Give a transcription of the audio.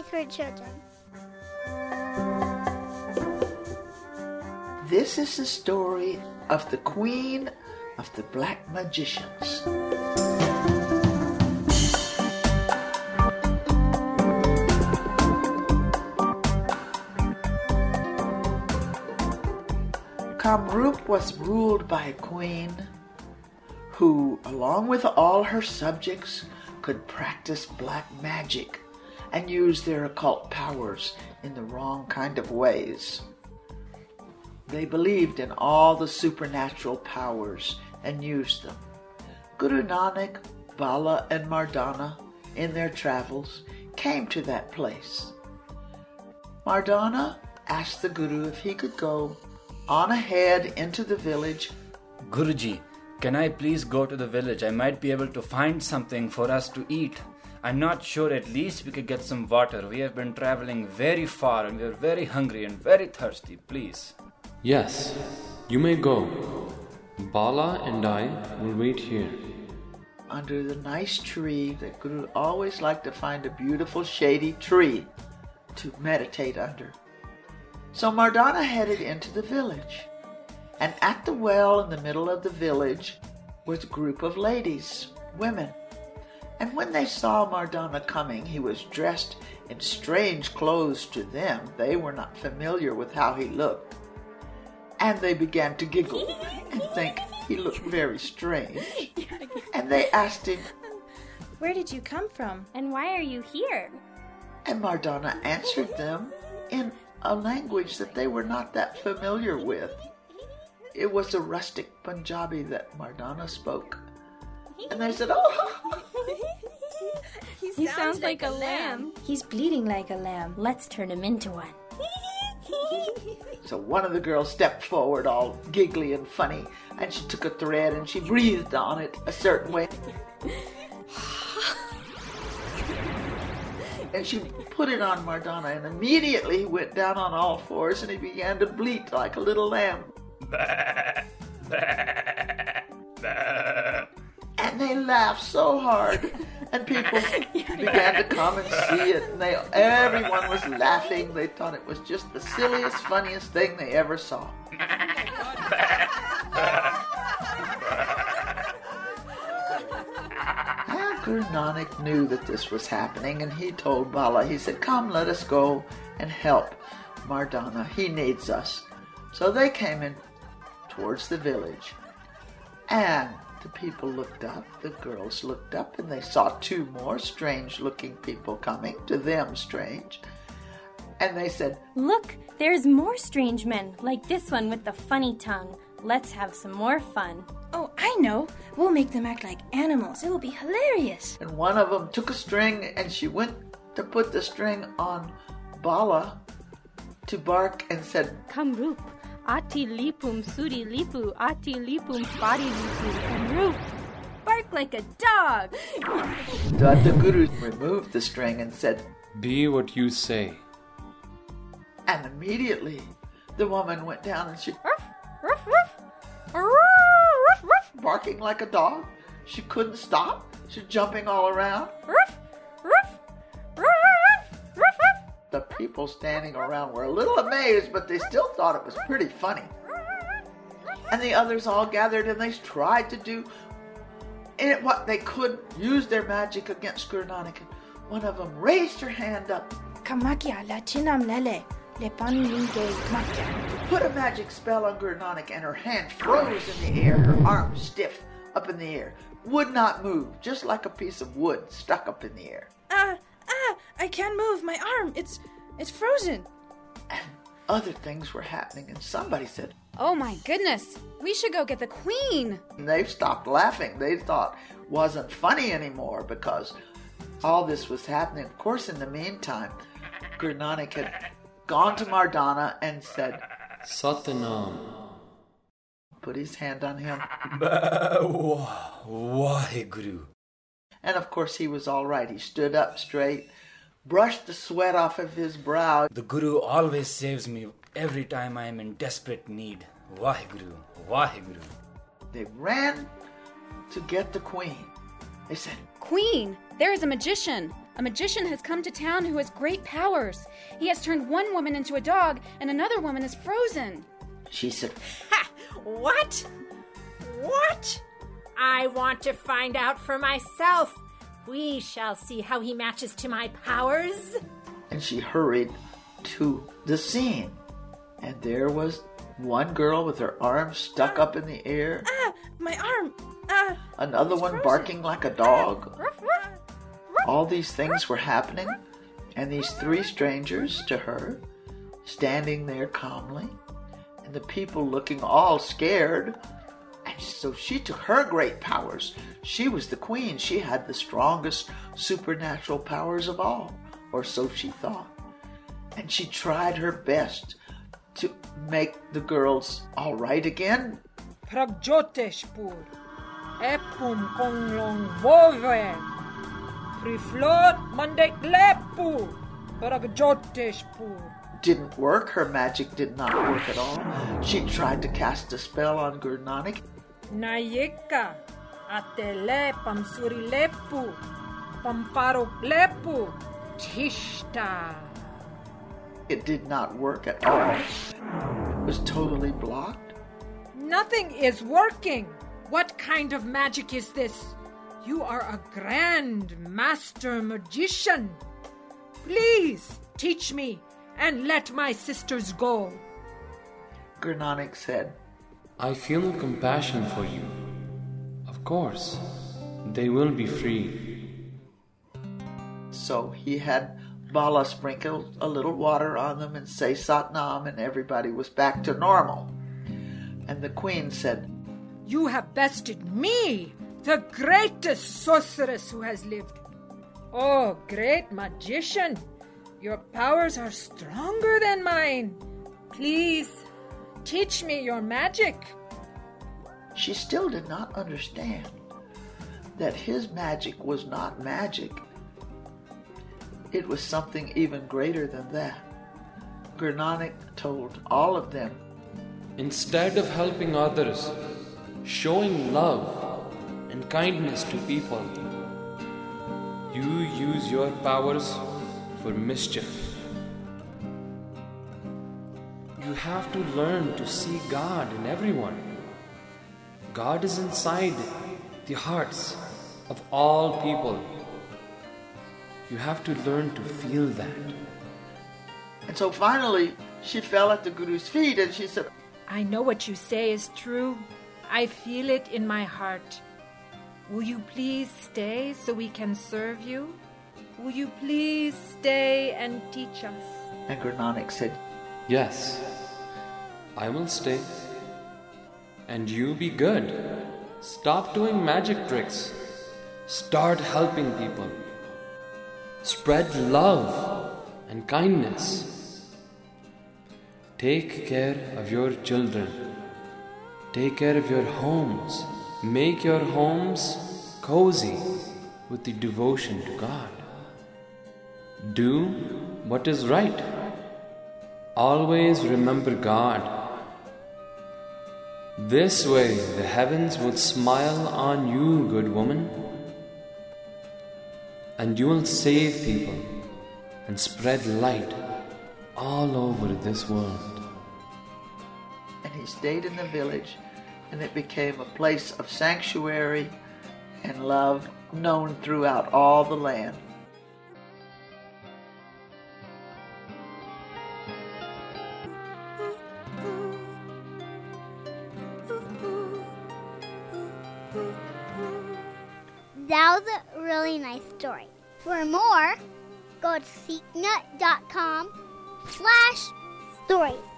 sacred children. This is the story of the Queen of the Black Magicians. Kamrup was ruled by a queen who, along with all her subjects, could practice black magic and use their occult powers in the wrong kind of ways. They believed in all the supernatural powers and used them. Guru Nanak, Bala, and Mardana, in their travels, came to that place. Mardana asked the Guru if he could go on ahead into the village. Guruji, can I please go to the village? I might be able to find something for us to eat. I'm not sure, at least we could get some water. We have been traveling very far and we are very hungry and very thirsty. Please. Yes, you may go. Bala and I will wait here. Under the nice tree, the Guru always liked to find a beautiful shady tree to meditate under. So Mardana headed into the village. And at the well in the middle of the village was a group of ladies, women. And when they saw Mardana coming, he was dressed in strange clothes to them. They were not familiar with how he looked. And they began to giggle and think he looked very strange. And they asked him, Where did you come from? And why are you here? And Mardana answered them in a language that they were not that familiar with. It was a rustic Punjabi that Mardana spoke. And they said, Oh, he, he sounds, sounds like, like, a lamb. lamb. He's bleeding like a lamb. Let's turn him into one. so one of the girls stepped forward, all giggly and funny, and she took a thread and she breathed on it a certain way. and she put it on Mardana, and immediately he went down on all fours and he began to bleat like a little lamb. Laughed so hard, and people began to come and see it, and they everyone was laughing. They thought it was just the silliest, funniest thing they ever saw. Guru Nanak knew that this was happening and he told Bala, he said, Come, let us go and help Mardana. He needs us. So they came in towards the village. And the people looked up, the girls looked up, and they saw two more strange looking people coming, to them strange. And they said, Look, there's more strange men, like this one with the funny tongue. Let's have some more fun. Oh, I know. We'll make them act like animals. It will be hilarious. And one of them took a string and she went to put the string on Bala to bark and said, Kamrup, ati lipum suri lipu, ati lipum body lipu, Kamrup. Bark like a dog. the Guru removed the string and said, Be what you say. And immediately the woman went down and she ruff, ruff, ruff, barking like a dog. She couldn't stop. She's jumping all around. The people standing around were a little amazed, but they still thought it was pretty funny. And the others all gathered and they tried to do it, what they could, use their magic against Guru Nanak. One of them raised her hand up. Chinam lele. Put a magic spell on Guru Nanak and her hand froze in the air, her arm stiff up in the air, would not move, just like a piece of wood stuck up in the air. Ah, ah, I can't move my arm. It's it's frozen. And other things were happening, and somebody said, Oh my goodness, we should go get the queen. And they stopped laughing. They thought wasn't funny anymore because all this was happening. Of course, in the meantime, Guru had gone to Mardana and said, Satnam. Put his hand on him. Waheguru. And of course, he was all right. He stood up straight, brushed the sweat off of his brow. The Guru always saves me every time I am in desperate need. Waheguru, Waheguru. They ran to get the queen. They said, Queen, there is a magician. A magician has come to town who has great powers. He has turned one woman into a dog, and another woman is frozen. She said, Ha! What? What? I want to find out for myself. We shall see how he matches to my powers. and she hurried to the scene. And there was one girl with her arm stuck up in the air, Ah, my arm. Ah, another one barking like a dog. All these things were happening, and these three strangers to her, standing there calmly, and the people looking all scared. So she took her great powers. She was the queen. She had the strongest supernatural powers of all, or so she thought. And she tried her best to make the girls all right again. Pragjoteshpur, Epum konglong vove, Priflot mandek lepu, Pragjoteshpur. Didn't work. Her magic did not work at all. She tried to cast a spell on Guru Nanak. Nayeka, Atele pamsuri lepu, Pamparok lepu, Tishta. It did not work at all. It was totally blocked. Nothing is working. What kind of magic is this? You are a grand master magician. Please teach me and let my sisters go. Guru Nanak said, I feel compassion for you. Of course, they will be free. So he had Bala sprinkle a little water on them and say Satnam, and everybody was back to normal. And the queen said, You have bested me, the greatest sorceress who has lived. Oh, great magician, your powers are stronger than mine. Please, teach me your magic. She still did not understand that his magic was not magic. It was something even greater than that. Guru Nanak told all of them, Instead of helping others, showing love and kindness to people, you use your powers for mischief. Have to learn to see God in everyone. God is inside the hearts of all people. You have to learn to feel that. and so finally she fell at the Guru's feet and she said, I know what you say is true. I feel it in my heart. Will you please stay so we can serve you? Will you please stay and teach us? and Guru Nanak said, Yes, I will stay. And you be good. Stop doing magic tricks. Start helping people. Spread love and kindness. Take care of your children. Take care of your homes. Make your homes cozy with the devotion to God. Do what is right. Always remember God. This way the heavens would smile on you, good woman, and you will save people and spread light all over this world. and he stayed in the village, and it became a place of sanctuary and love known throughout all the land. That was a really nice story. For more, go to sikhnet.com slash stories.